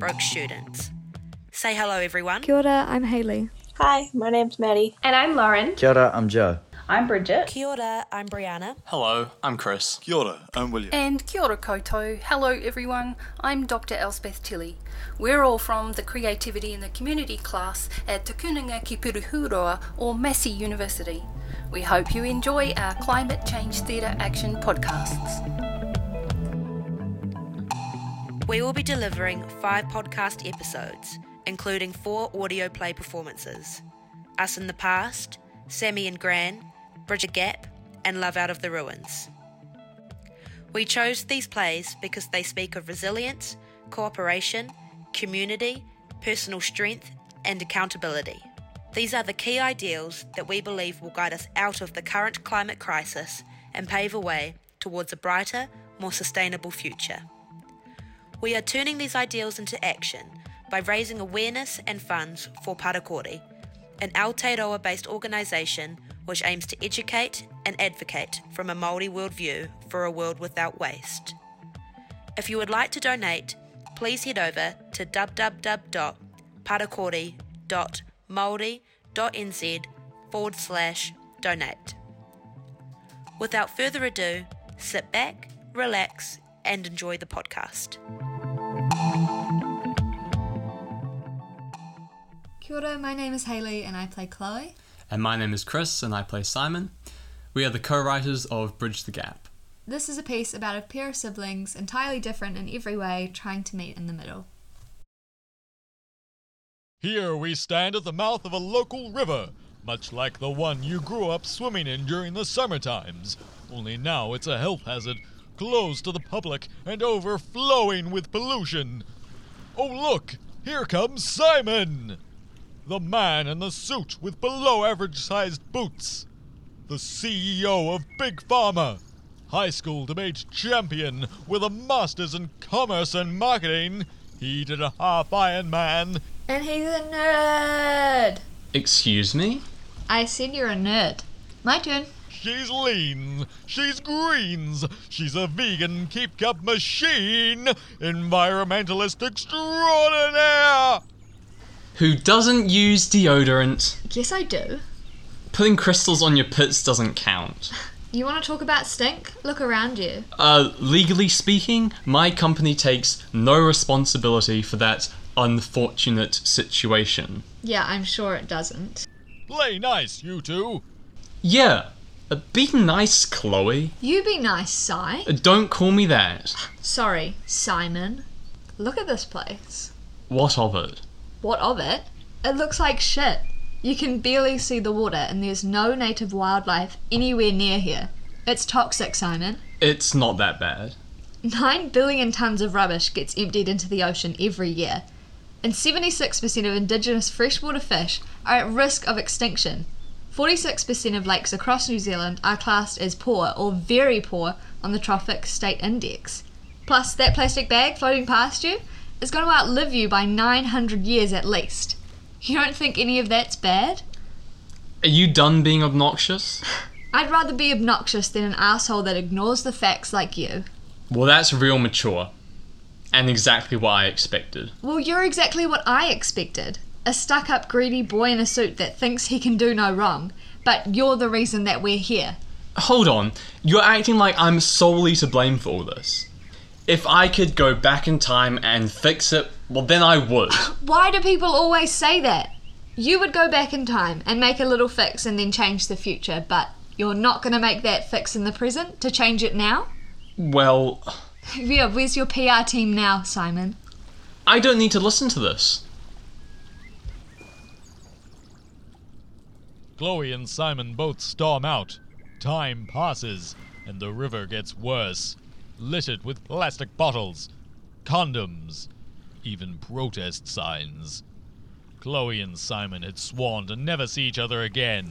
broke students. Say hello, everyone. Kia ora, I'm Hayley. Hi, my name's Maddie. And I'm Lauren. Kia ora, I'm Joe. I'm Bridget. Kia ora, I'm Brianna. Hello, I'm Chris. Kia ora, I'm William. And kia ora koutou. Hello everyone, I'm Dr. Elspeth Tilley. We're all from the Creativity in the Community class at Te Kunenga ki Pūrehuroa or Massey University. We hope you enjoy our Climate Change Theatre Action podcasts. We will be delivering five podcast episodes, including four audio play performances Us in the Past, Sammy and Gran, Bridge a Gap, and Love Out of the Ruins. We chose these plays because they speak of resilience, cooperation, community, personal strength, and accountability. These are the key ideals that we believe will guide us out of the current climate crisis and pave a way towards a brighter, more sustainable future. We are turning these ideals into action by raising awareness and funds for Parakore, an Aotearoa based organisation which aims to educate and advocate from a Māori worldview for a world without waste. If you would like to donate, please head over to www.parakore.maori.nz forward slash donate. Without further ado, sit back, relax, and enjoy the podcast. Kia ora, my name is Hayley and I play Chloe. And my name is Chris, and I play Simon. We are the co writers of Bridge the Gap. This is a piece about a pair of siblings entirely different in every way trying to meet in the middle. Here we stand at the mouth of a local river, much like the one you grew up swimming in during the summer times. Only now it's a health hazard, closed to the public and overflowing with pollution. Oh, look! Here comes Simon! The man in the suit with below average sized boots. The CEO of Big Pharma. High school debate champion with a master's in commerce and marketing. He did a half Iron Man. And he's a nerd! Excuse me? I said you're a nerd. My turn. She's lean. She's greens. She's a vegan keep cup machine. Environmentalist extraordinaire. Who doesn't use deodorant? Yes, I do. Putting crystals on your pits doesn't count. You want to talk about stink? Look around you. Uh, legally speaking, my company takes no responsibility for that unfortunate situation. Yeah, I'm sure it doesn't. Play nice, you two. Yeah, be nice, Chloe. You be nice, Si. Uh, don't call me that. Sorry, Simon. Look at this place. What of it? What of it? It looks like shit. You can barely see the water, and there's no native wildlife anywhere near here. It's toxic, Simon. It's not that bad. 9 billion tonnes of rubbish gets emptied into the ocean every year, and 76% of indigenous freshwater fish are at risk of extinction. 46% of lakes across New Zealand are classed as poor or very poor on the Trophic State Index. Plus, that plastic bag floating past you is going to outlive you by 900 years at least. You don't think any of that's bad? Are you done being obnoxious? I'd rather be obnoxious than an asshole that ignores the facts like you. Well, that's real mature. And exactly what I expected. Well, you're exactly what I expected. A stuck up, greedy boy in a suit that thinks he can do no wrong. But you're the reason that we're here. Hold on, you're acting like I'm solely to blame for all this. If I could go back in time and fix it, well, then I would. Why do people always say that? You would go back in time and make a little fix and then change the future, but you're not going to make that fix in the present to change it now? Well, Yeah, where's your PR team now, Simon? I don't need to listen to this. Chloe and Simon both storm out. Time passes, and the river gets worse, littered with plastic bottles, condoms, even protest signs. Chloe and Simon had sworn to never see each other again.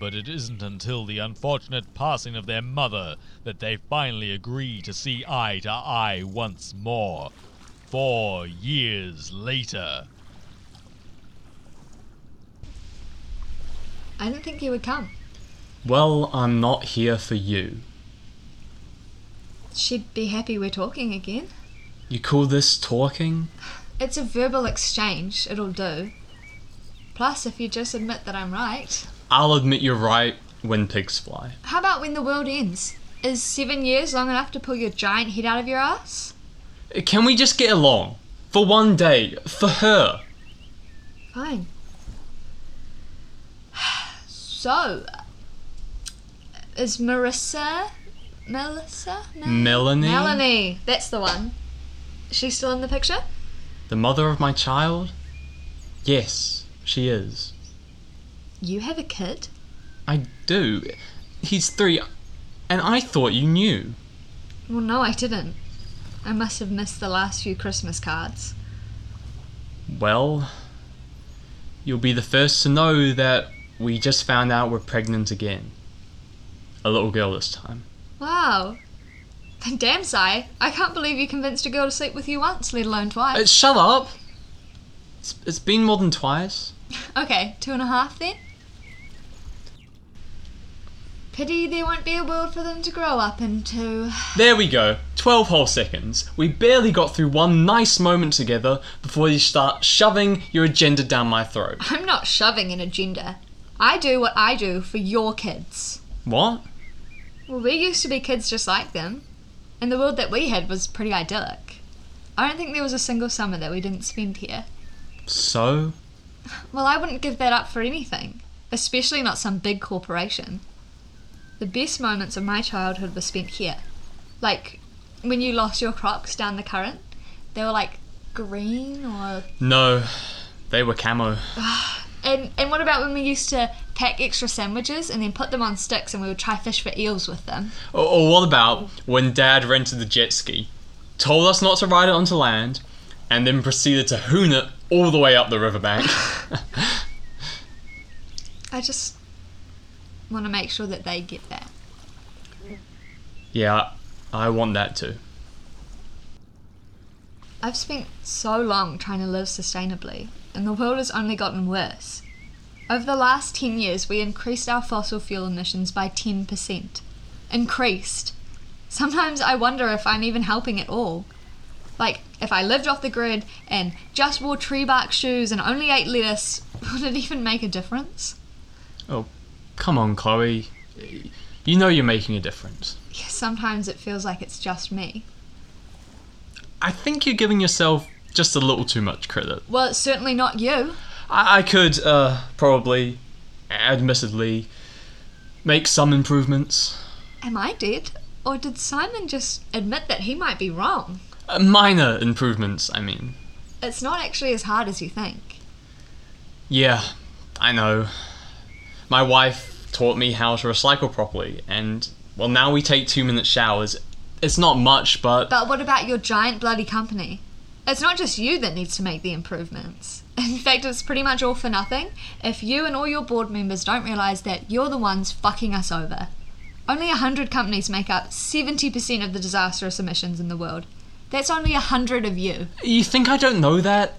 But it isn't until the unfortunate passing of their mother that they finally agree to see eye to eye once more. Four years later. I didn't think you would come. Well, I'm not here for you. She'd be happy we're talking again. You call this talking? It's a verbal exchange, it'll do. Plus, if you just admit that I'm right. I'll admit you're right when pigs fly. How about when the world ends? Is seven years long enough to pull your giant head out of your ass? Can we just get along? For one day. For her. Fine. So, is Marissa. Melissa? Mel- Melanie? Melanie, that's the one. Is she still in the picture? The mother of my child? Yes, she is. You have a kid? I do. He's three, and I thought you knew. Well, no, I didn't. I must have missed the last few Christmas cards. Well, you'll be the first to know that we just found out we're pregnant again. A little girl this time. Wow. Damn, Si. I can't believe you convinced a girl to sleep with you once, let alone Uh, twice. shut up! It's, it's been more than twice. Okay, two and a half then? Pity there won't be a world for them to grow up into. There we go. 12 whole seconds. We barely got through one nice moment together before you start shoving your agenda down my throat. I'm not shoving an agenda. I do what I do for your kids. What? Well, we used to be kids just like them, and the world that we had was pretty idyllic. I don't think there was a single summer that we didn't spend here. So? Well, I wouldn't give that up for anything, especially not some big corporation. The best moments of my childhood were spent here. Like when you lost your crocs down the current, they were like green or. No. They were camo. Ah, And, and what about when we used to pack extra sandwiches and then put them on sticks and we would try fish for eels with them? Or, or what about when Dad rented the jet ski, told us not to ride it onto land, and then proceeded to hoon it all the way up the riverbank? I just want to make sure that they get that. yeah, I want that too. I've spent so long trying to live sustainably, and the world has only gotten worse. Over the last 10 years, we increased our fossil fuel emissions by 10%. Increased. Sometimes I wonder if I'm even helping at all. Like, if I lived off the grid and just wore tree bark shoes and only ate lettuce, would it even make a difference? Oh, come on, Chloe. You know you're making a difference. Sometimes it feels like it's just me. I think you're giving yourself just a little too much credit. Well, it's certainly not you. I, I could uh, probably, admittedly, make some improvements. Am I dead? Or did Simon just admit that he might be wrong? Uh, minor improvements, I mean. It's not actually as hard as you think. Yeah, I know. My wife taught me how to recycle properly, and well, now we take two minute showers. It's not much, but But what about your giant bloody company? It's not just you that needs to make the improvements. In fact, it's pretty much all for nothing if you and all your board members don't realise that you're the ones fucking us over. Only 100 companies make up 70% of the disastrous emissions in the world. That's only 100 of you. you think I don't know that?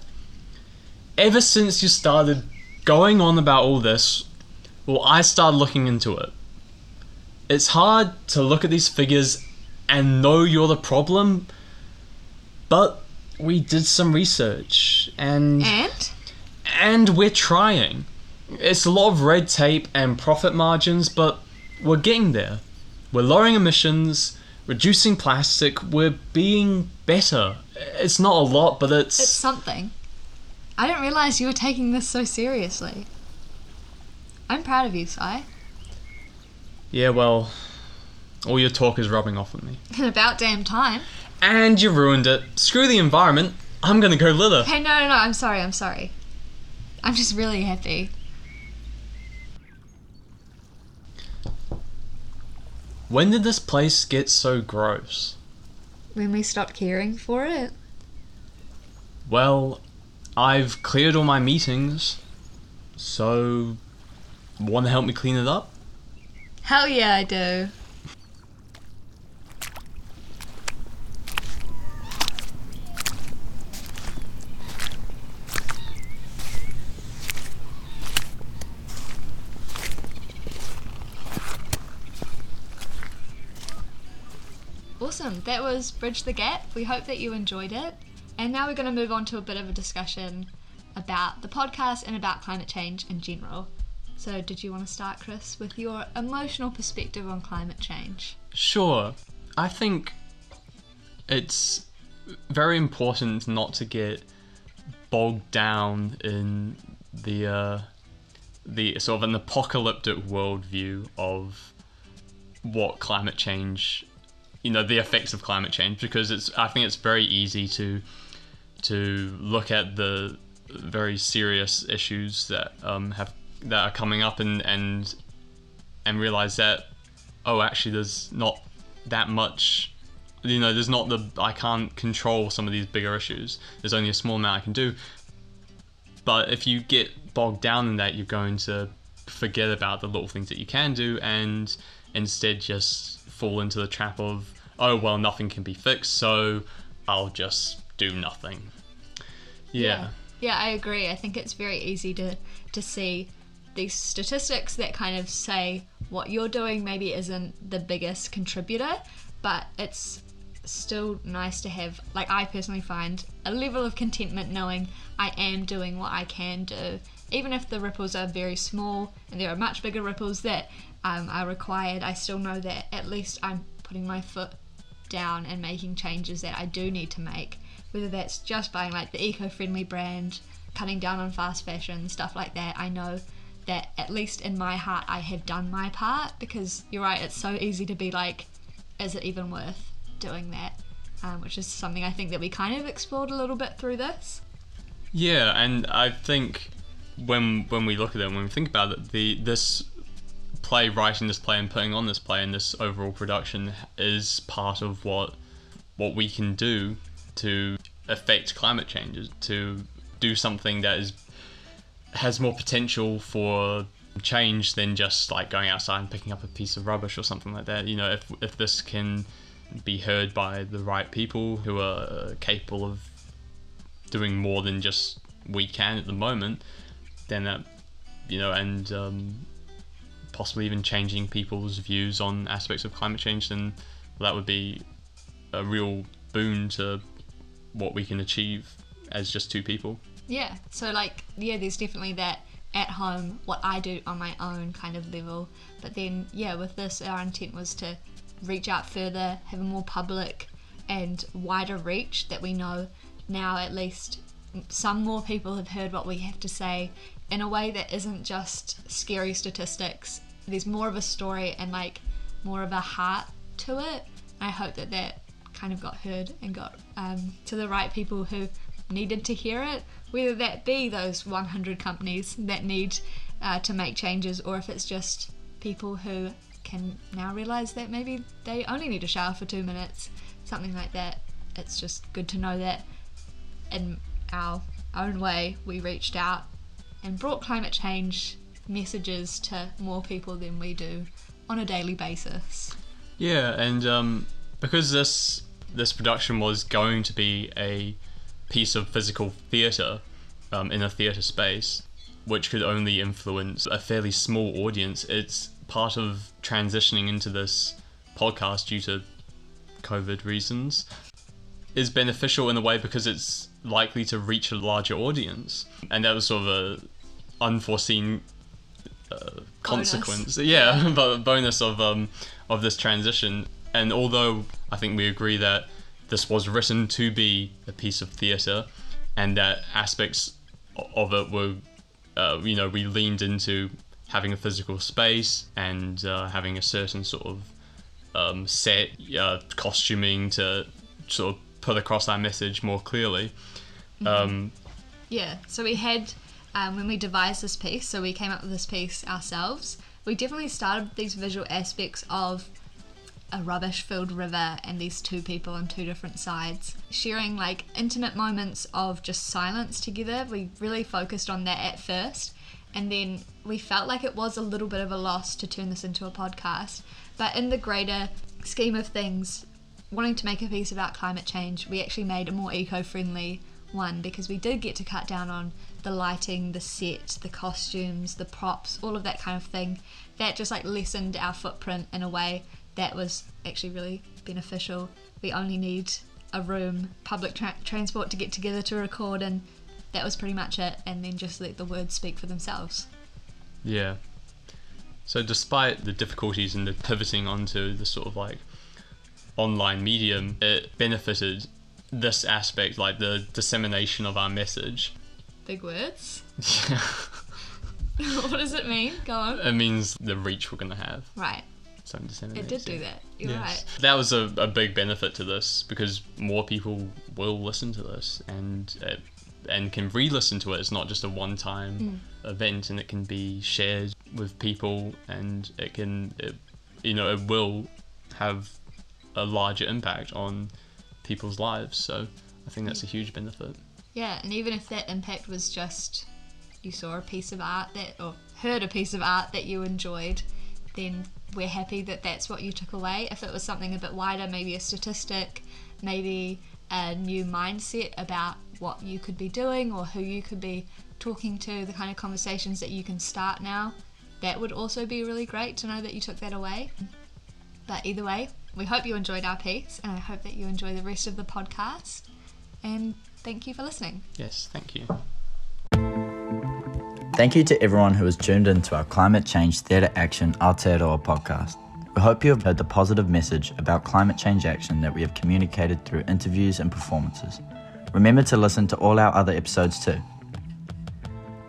Ever since you started going on about all this, well, I started looking into it. It's hard to look at these figures and know you're the problem, but we did some research and. And? and we're trying. It's a lot of red tape and profit margins, but we're getting there. We're lowering emissions, reducing plastic, we're being better. It's not a lot, but it's. It's something. I didn't realise you were taking this so seriously. I'm proud of you, Si. Yeah, well, all your talk is rubbing off on me. About damn time. And you ruined it. Screw the environment. I'm gonna go litter. Hey, no, no, no, I'm sorry, I'm sorry. I'm just really happy. When did this place get so gross? When we stopped caring for it. Well, I've cleared all my meetings, so. Wanna help me clean it up? Hell yeah, I do. That was Bridge the Gap. We hope that you enjoyed it. And now we're going to move on to a bit of a discussion about the podcast and about climate change in general. So, did you want to start, Chris, with your emotional perspective on climate change? Sure. I think it's very important not to get bogged down in the uh, the sort of an apocalyptic worldview of what climate change, you know, the effects of climate change, because it's I think it's very easy to to look at the very serious issues that um, have that are coming up and and and realize that oh actually there's not that much you know there's not the I can't control some of these bigger issues. There's only a small amount I can do. But if you get bogged down in that you're going to forget about the little things that you can do and instead just fall into the trap of oh well nothing can be fixed so I'll just do nothing yeah. Yeah, I agree. I think it's very easy to to see these statistics that kind of say what you're doing maybe isn't the biggest contributor, but it's still nice to have like I personally find a level of contentment knowing I am doing what I can do. Even if the ripples are very small and there are much bigger ripples that um, are required, I still know that at least I'm putting my foot down and making changes that I do need to make whether that's just buying like the eco-friendly brand, cutting down on fast fashion, stuff like that. I know that at least in my heart I have done my part because you're right, it's so easy to be like, is it even worth doing that? Um, which is something I think that we kind of explored a little bit through this. Yeah, and I think when when we look at it, when we think about it, the this play, writing this play, and putting on this play, and this overall production is part of what what we can do to affect climate change, to do something that is has more potential for change than just like going outside and picking up a piece of rubbish or something like that. You know, if if this can be heard by the right people who are capable of doing more than just we can at the moment, then that you know, and um, possibly even changing people's views on aspects of climate change, then that would be a real boon to what we can achieve as just two people. Yeah. So like yeah, there's definitely that at home what I do on my own kind of level. But then yeah, with this our intent was to reach out further, have a more public and wider reach that we know now at least some more people have heard what we have to say in a way that isn't just scary statistics. There's more of a story and like more of a heart to it. I hope that that kind of got heard and got um, to the right people who needed to hear it, whether that be those 100 companies that need uh, to make changes or if it's just people who can now realize that maybe they only need a shower for two minutes, something like that. It's just good to know that in our own way we reached out and brought climate change messages to more people than we do on a daily basis. Yeah, and um, because this this production was going to be a piece of physical theatre um, in a theatre space, which could only influence a fairly small audience. It's part of transitioning into this podcast due to COVID reasons is beneficial in a way because it's likely to reach a larger audience, and that was sort of a unforeseen uh, consequence. Bonus. Yeah, but bonus of um of this transition. And although I think we agree that this was written to be a piece of theatre, and that aspects of it were, uh, you know, we leaned into having a physical space and uh, having a certain sort of um, set uh, costuming to sort of put across our message more clearly. Um, Yeah, so we had, um, when we devised this piece, so we came up with this piece ourselves, we definitely started with these visual aspects of a rubbish filled river and these two people on two different sides sharing like intimate moments of just silence together. We really focused on that at first, and then we felt like it was a little bit of a loss to turn this into a podcast. But in the greater scheme of things, wanting to make a piece about climate change, we actually made a more eco friendly one because we did get to cut down on the lighting, the set, the costumes, the props, all of that kind of thing. That just like lessened our footprint in a way that was actually really beneficial. We only need a room, public tra- transport to get together to record, and that was pretty much it. And then just let the words speak for themselves. Yeah. So despite the difficulties in the pivoting onto the sort of like online medium, it benefited this aspect, like the dissemination of our message. Big words. Yeah. what does it mean? Go on. it means the reach we're gonna have. Right. So I'm dissemination. It did do that. You're right. That was a, a big benefit to this because more people will listen to this and uh, and can re-listen to it. It's not just a one-time event, and it can be shared with people, and it can, it, you know, it will have a larger impact on people's lives. So I think that's a huge benefit. Yeah, and even if that impact was just you saw a piece of art that, or heard a piece of art that you enjoyed, then we're happy that that's what you took away. If it was something a bit wider, maybe a statistic, maybe a new mindset about what you could be doing or who you could be talking to, the kind of conversations that you can start now, that would also be really great to know that you took that away. But either way, we hope you enjoyed our piece and I hope that you enjoy the rest of the podcast. And thank you for listening. Yes, thank you. Thank you to everyone who has tuned in to our Climate Change Theatre Action Aotearoa podcast. We hope you have heard the positive message about climate change action that we have communicated through interviews and performances. Remember to listen to all our other episodes too.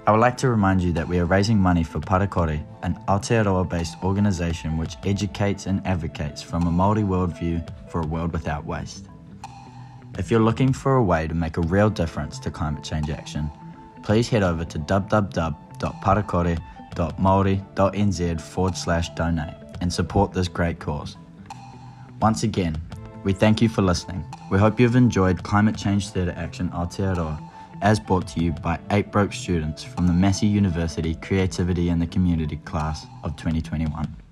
I would like to remind you that we are raising money for Parakore, an Aotearoa based organisation which educates and advocates from a Māori worldview for a world without waste. If you're looking for a way to make a real difference to climate change action, please head over to www.parakore.maori.nz forward slash donate and support this great cause. Once again, we thank you for listening. We hope you've enjoyed Climate Change Theatre Action Aotearoa, as brought to you by eight broke students from the Massey University Creativity in the Community class of 2021.